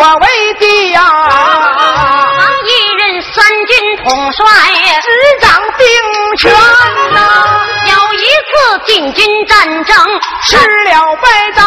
我为帝呀，王一任三军统帅，执掌兵权呐。有一次进军战争，吃了败仗，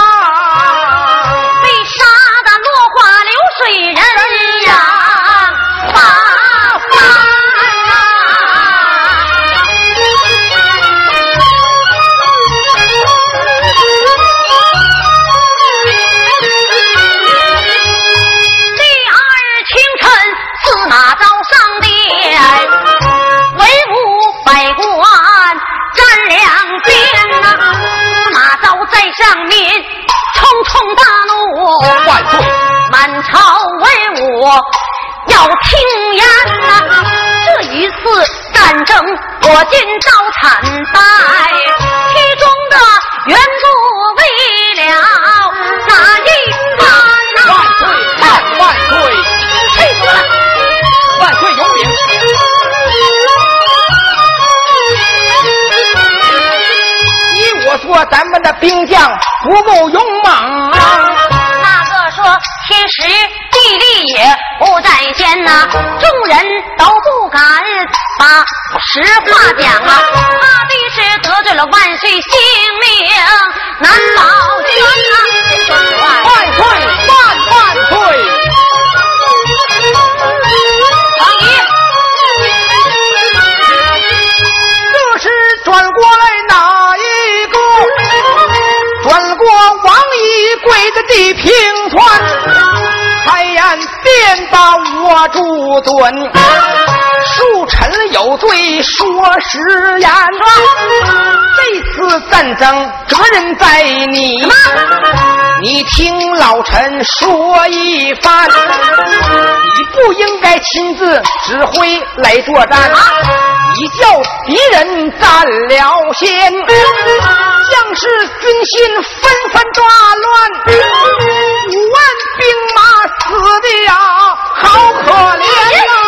我今遭惨败，其中的缘故为了哪一番呐？万岁！万万岁！气死了！万岁有领！你我说，咱们的兵将不够勇猛啊！那个说天时。地利也不在先呐，众人都实话讲啊，怕的是得罪了万岁性命难保全啊！万岁万万岁！王爷，这是转过来哪一个？转过王一贵的地平川。开眼便把我住尊，恕臣有罪说实言。这次战争责任在你，你听老臣说一番。你不应该亲自指挥来作战，你叫敌人占了先，将士军心纷纷抓乱，五万兵马。死的呀，好可怜呐！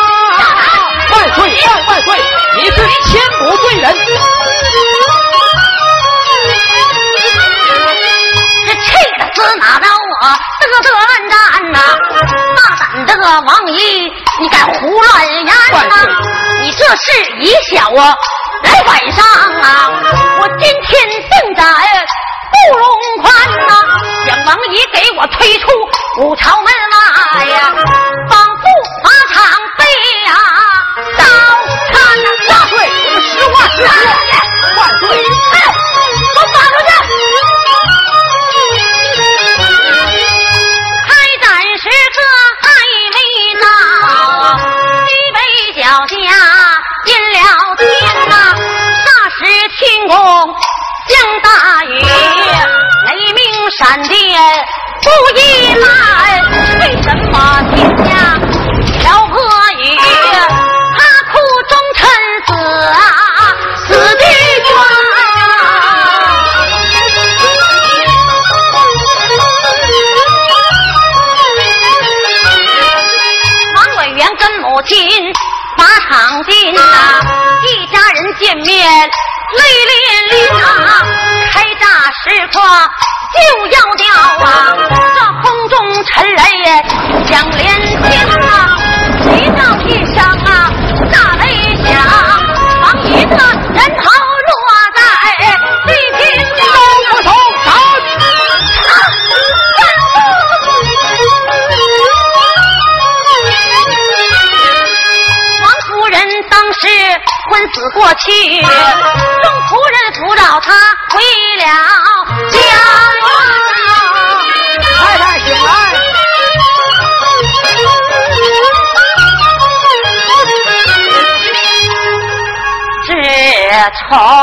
王姨，你敢胡乱言呐？你这是以小啊来晚上啊！我今天定在不容宽呐！将王姨给我推出五朝门。外呀，仿佛马场被呀，刀看万岁！我们实话实说，闪电不一来。为什么天 Ah.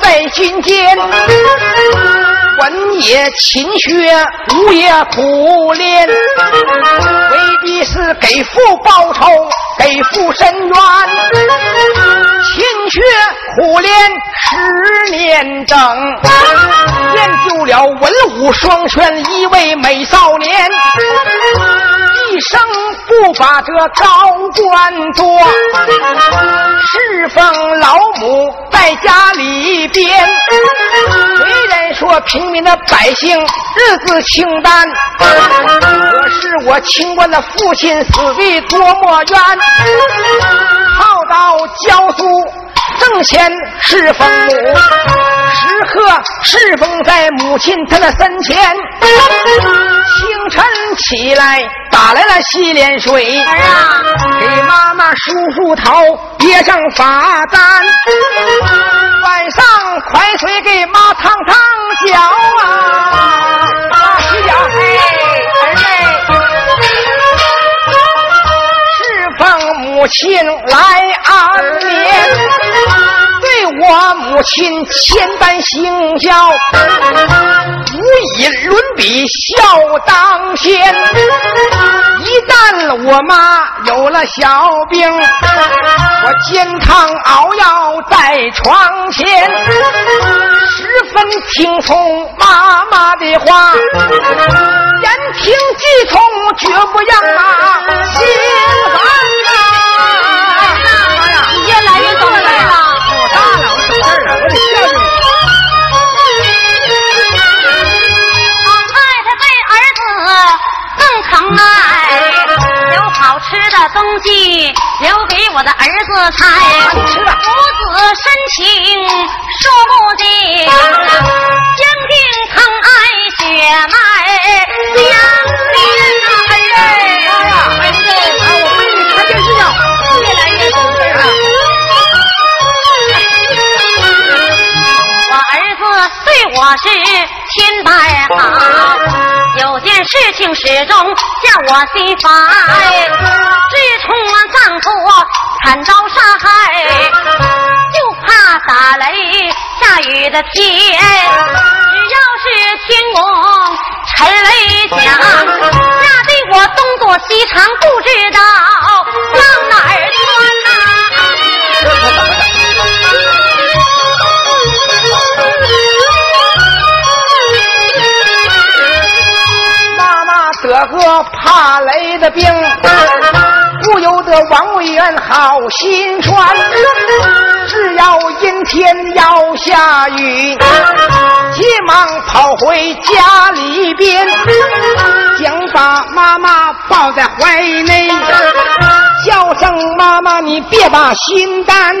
在心间，文也勤学，武也苦练，为的是给父报仇，给父伸冤。勤学苦练十年整，练就了文武双全一位美少年。一生不把这高官做，侍奉老母在家里边。虽然说平民的百姓日子清淡，可是我清官的父亲死的多么冤。跑到江苏挣钱侍奉母，时刻侍奉在母亲她的身前。清晨起来。打来了洗脸水，给妈妈梳梳头，别上罚单。晚上快水给妈烫烫脚啊，洗脚嘿，儿妹，侍奉母亲来安眠。我母亲千般行孝，无以伦比孝当先。一旦我妈有了小病，我煎汤熬药在床前，十分听从妈妈的话，言听计从，绝不让妈心烦。老太太对儿子更疼爱有好吃的东西留给我的儿子吃母子深情说不尽将军疼爱血脉家事情始终叫我心烦，自从丈夫惨遭杀害，就怕打雷下雨的天。只要是天公沉雷响，吓得我东躲西藏，不知道个怕雷的病，不由得王委员好心酸。只要阴天要下雨，急忙跑回家里边，想把妈妈抱在怀内，叫声妈妈你别把心担，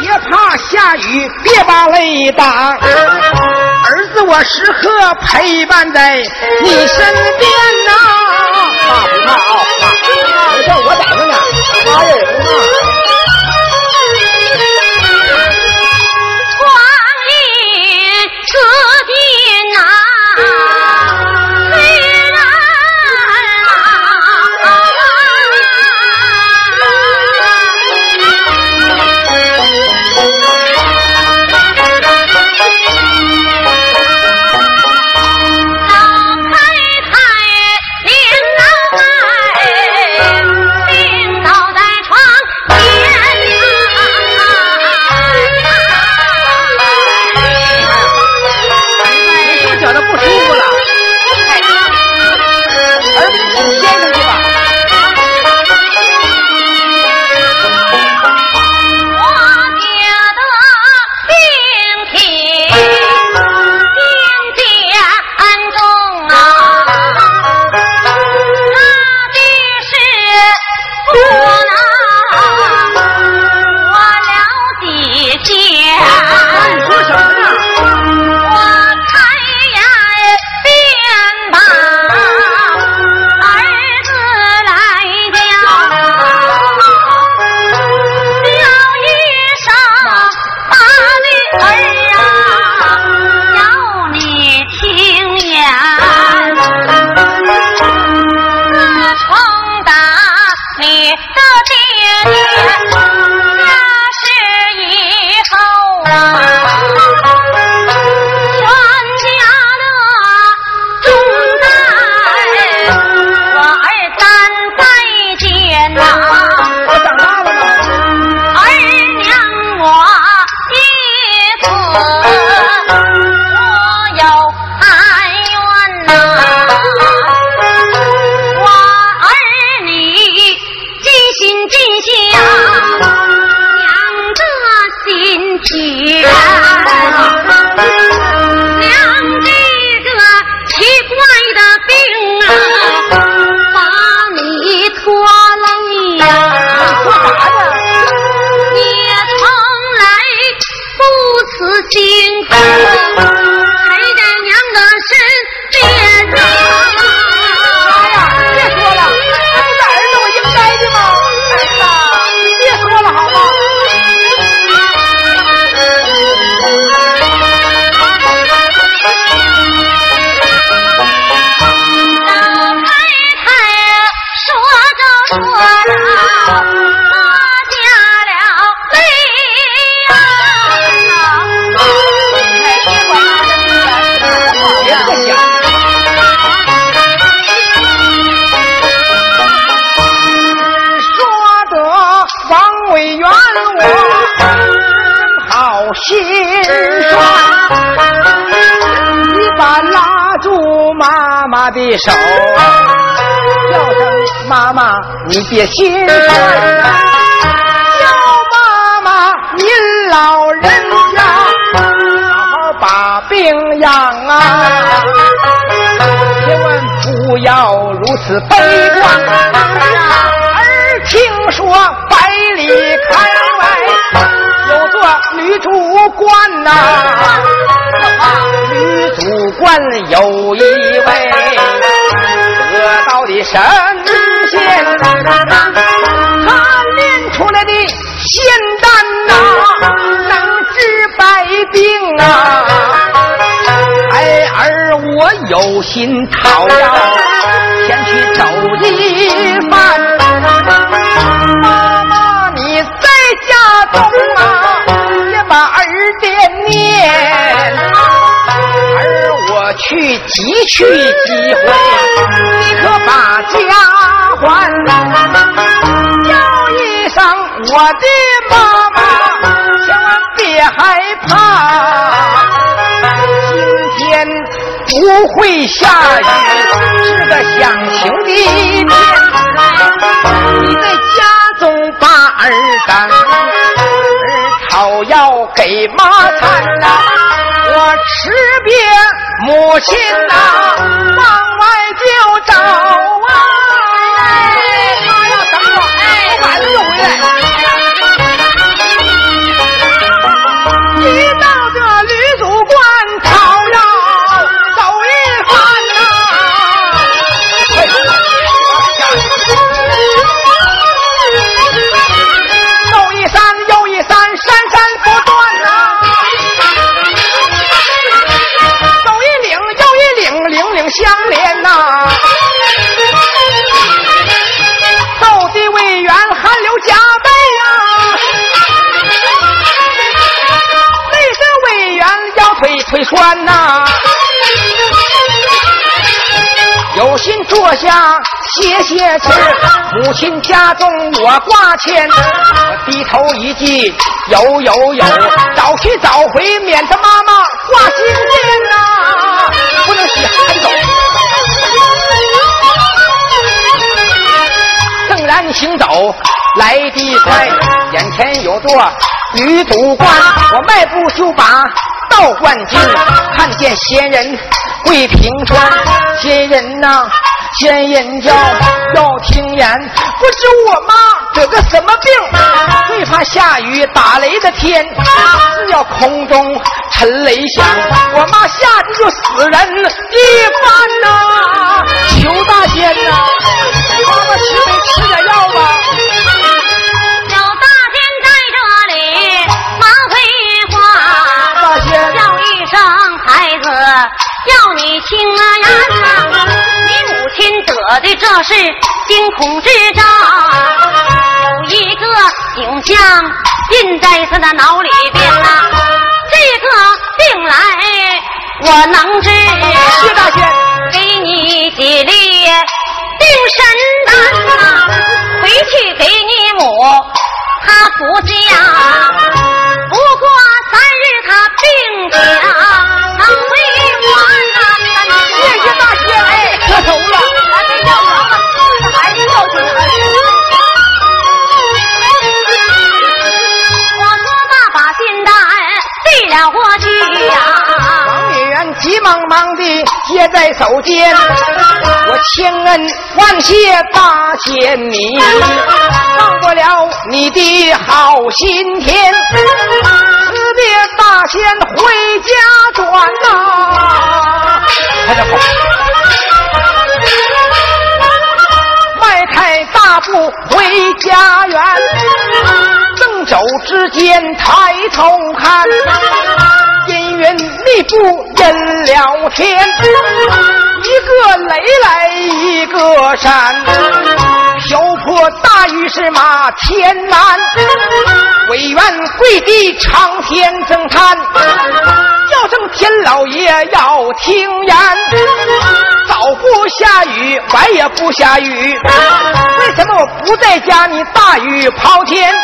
别怕下雨，别把雷打。儿子，我时刻陪伴在你身边呐，怕不怕啊？没事，我在着呢，妈人呢。光阴咬的不吃他的手，叫声妈妈，你别心酸。叫妈妈，您老人家好好把病养啊，千万不要如此悲观。儿听说百里开外有座女主官呐、女主官有一位得道的神仙，他炼出来的仙丹呐、能治百病啊！孩儿我有心讨要先去走一番。妈妈，你在家中啊，去急去几回，你可把家还。叫一声我的妈妈，千万别害怕。今天不会下雨，是个响晴的天。你在家中把儿赶，儿讨要给妈看呐、我吃别母亲呐、往外就腿酸呐、有心坐下歇歇气，母亲家中我挂牵，我低头一记，有有有，早去早回，免得妈妈挂心间呐、不能洗还走。正然行走，来得快，眼前有座女主官，我迈步就把到冠军，看见仙人跪平川，仙人呐、仙人叫要听言，不知我妈得个什么病，最怕下雨打雷的天，只要空中沉雷响，我妈吓得就死人一般呐、求大仙呐、妈妈吃没吃点药吧？生孩子，要你听言呐，你母亲得的这是惊恐之兆，有一个景象印在他的脑里边呐、这个病来我能治，谢大仙。给你几粒定神丹呐、回去给你母她服下。不过三日她病情在手间，我千恩万谢大仙你，忘不了你的好心田。辞别大仙回家转呐，快点跑！迈开大步回家园，正走之间抬头看。阴云密布人了天，一个雷来一个闪，瓢泼大雨是马天南，委员跪地长天正叹，叫声天老爷要听言，早不下雨晚也不下雨，为什么我不在家你大雨抛天？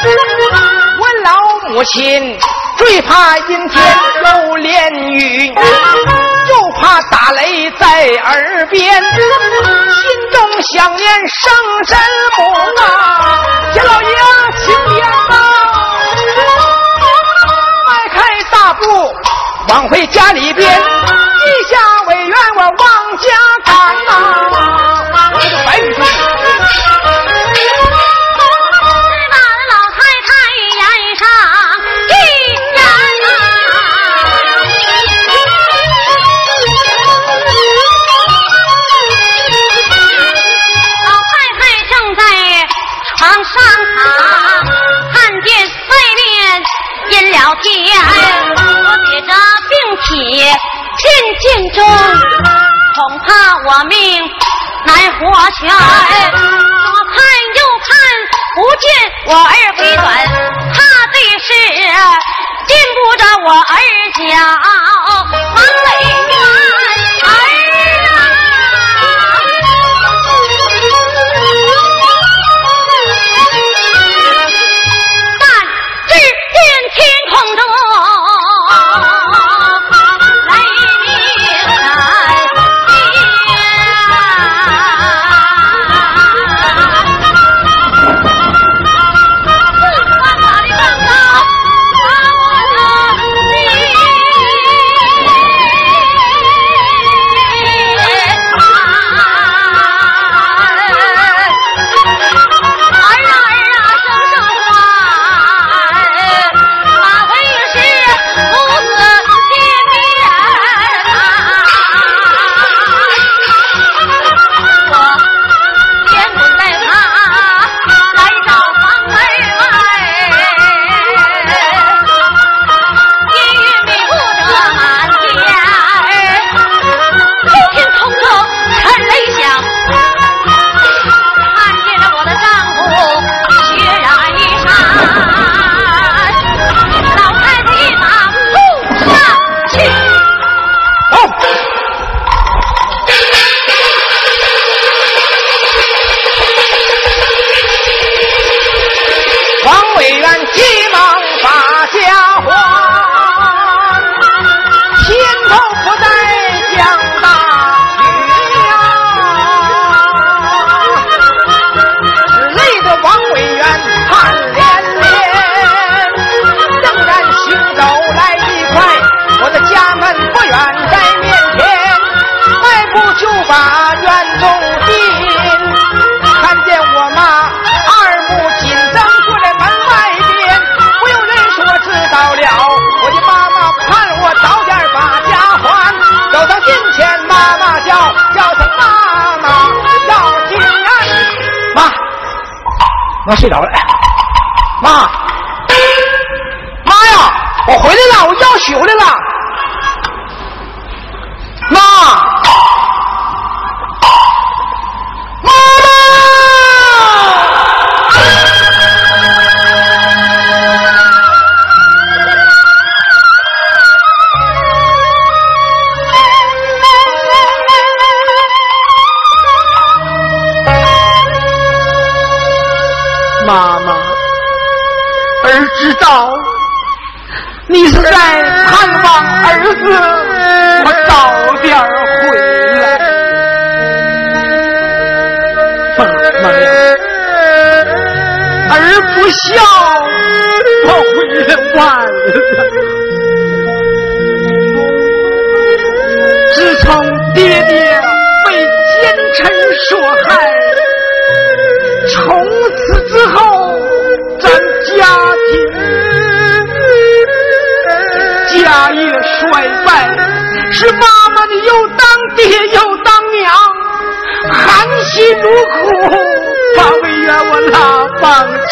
我老母亲。最怕阴天漏连雨，又怕打雷在耳边，心中想念生身母啊！田老爷，请言吧。迈开大步往回家里边，地下委员我往家赶难活妈睡着了，妈，妈呀，我回来了，我药取回来了，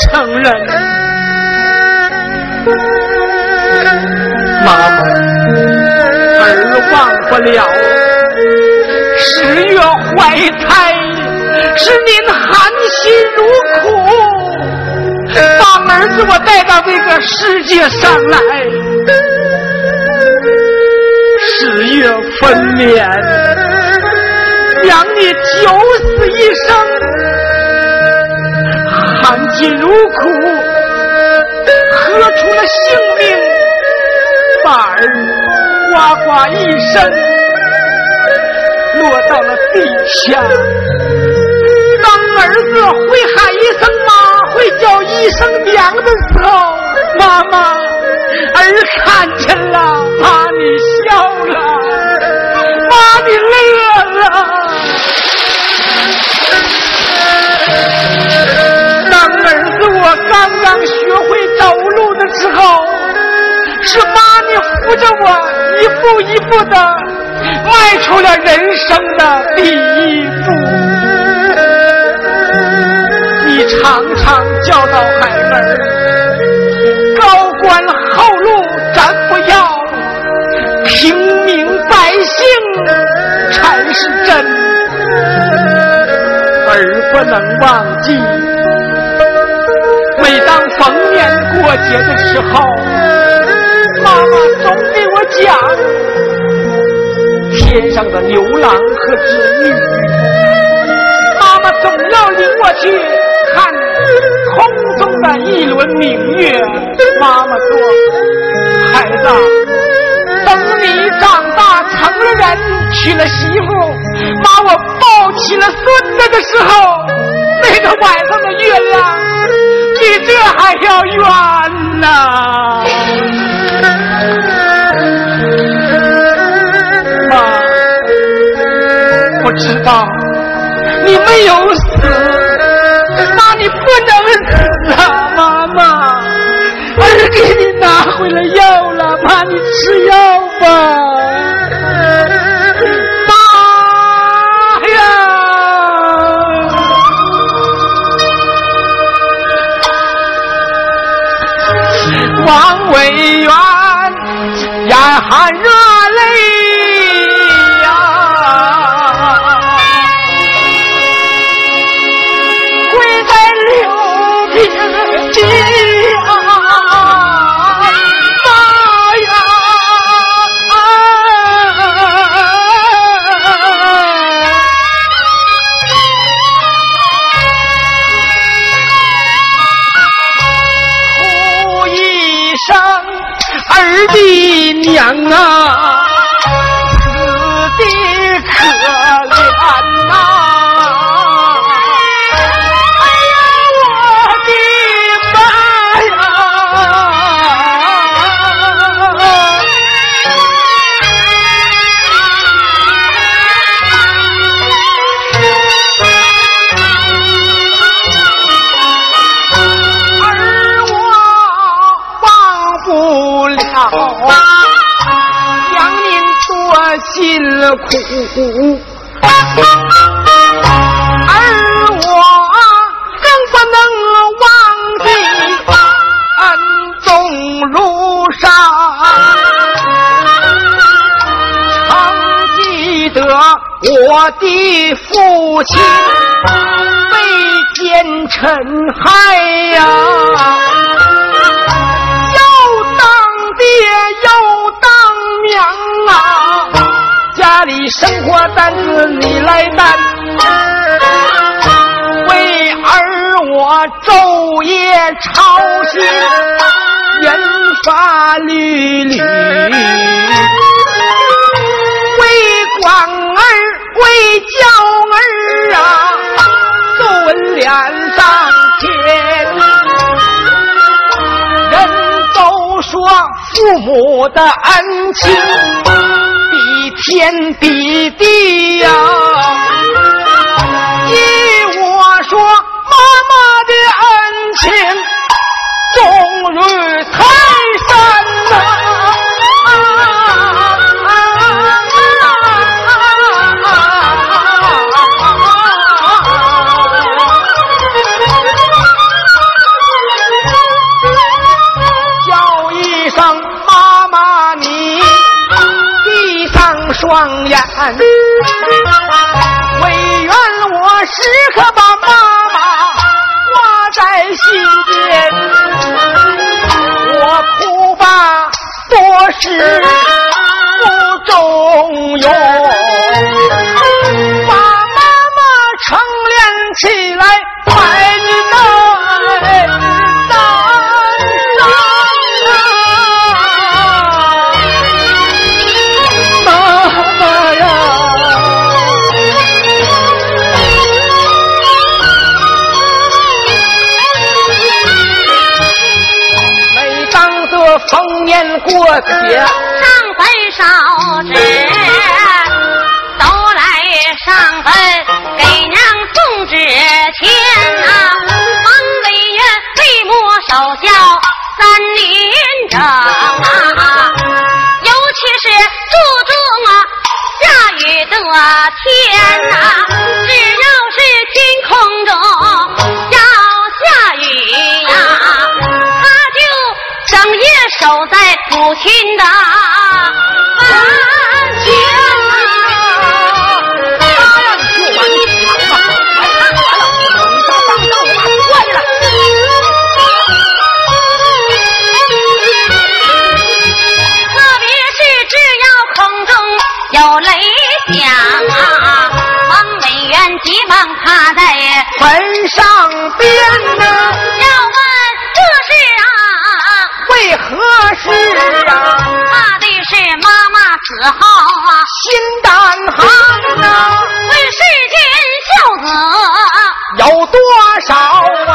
承认，妈妈。儿忘不了，十月怀胎是您含辛茹苦，把儿子我带到这个世界上来。十月分娩，娘你九死一生，心如苦，喝出了性命，把儿。呱呱一声，落到了地下。当儿子会喊一声妈，会叫一声娘的时候，妈妈，儿看见了，妈你扶着我。一步一步的迈出了人生的第一步，你常常教导孩儿，高官厚禄咱不要，平民百姓才是真，而不能忘记，每当逢年过节的时候。妈妈总给我讲天上的牛郎和织女，妈妈总要领我去看空中的一轮明月。妈妈说：“孩子，等你长大成了人，娶了媳妇，把我抱起了孙子的时候，那个晚上的月亮比这还要圆呐。”，我知道你没有死，妈你不能死啊！妈妈，儿给你拿回来药了，妈你吃药吧。妈呀，王委员。眼含热泪而我更不能忘记恩重如山。常记得我的父亲被奸臣害呀，生活担子你来担，为儿我昼夜操心，研发律律，为广儿为教儿啊，作文脸上贴。人都说父母的恩情。天地地呀！依我说，妈妈的恩情多年过节，上坟烧纸，都来上坟给娘送纸钱呐、王委员为母守孝三年整啊，尤其是注重啊下雨的天呐、特别是只要空中有雷响啊，王委员急忙趴在坟上边怕的是妈妈死后啊，心胆寒呐，为世间孝子。有多少啊？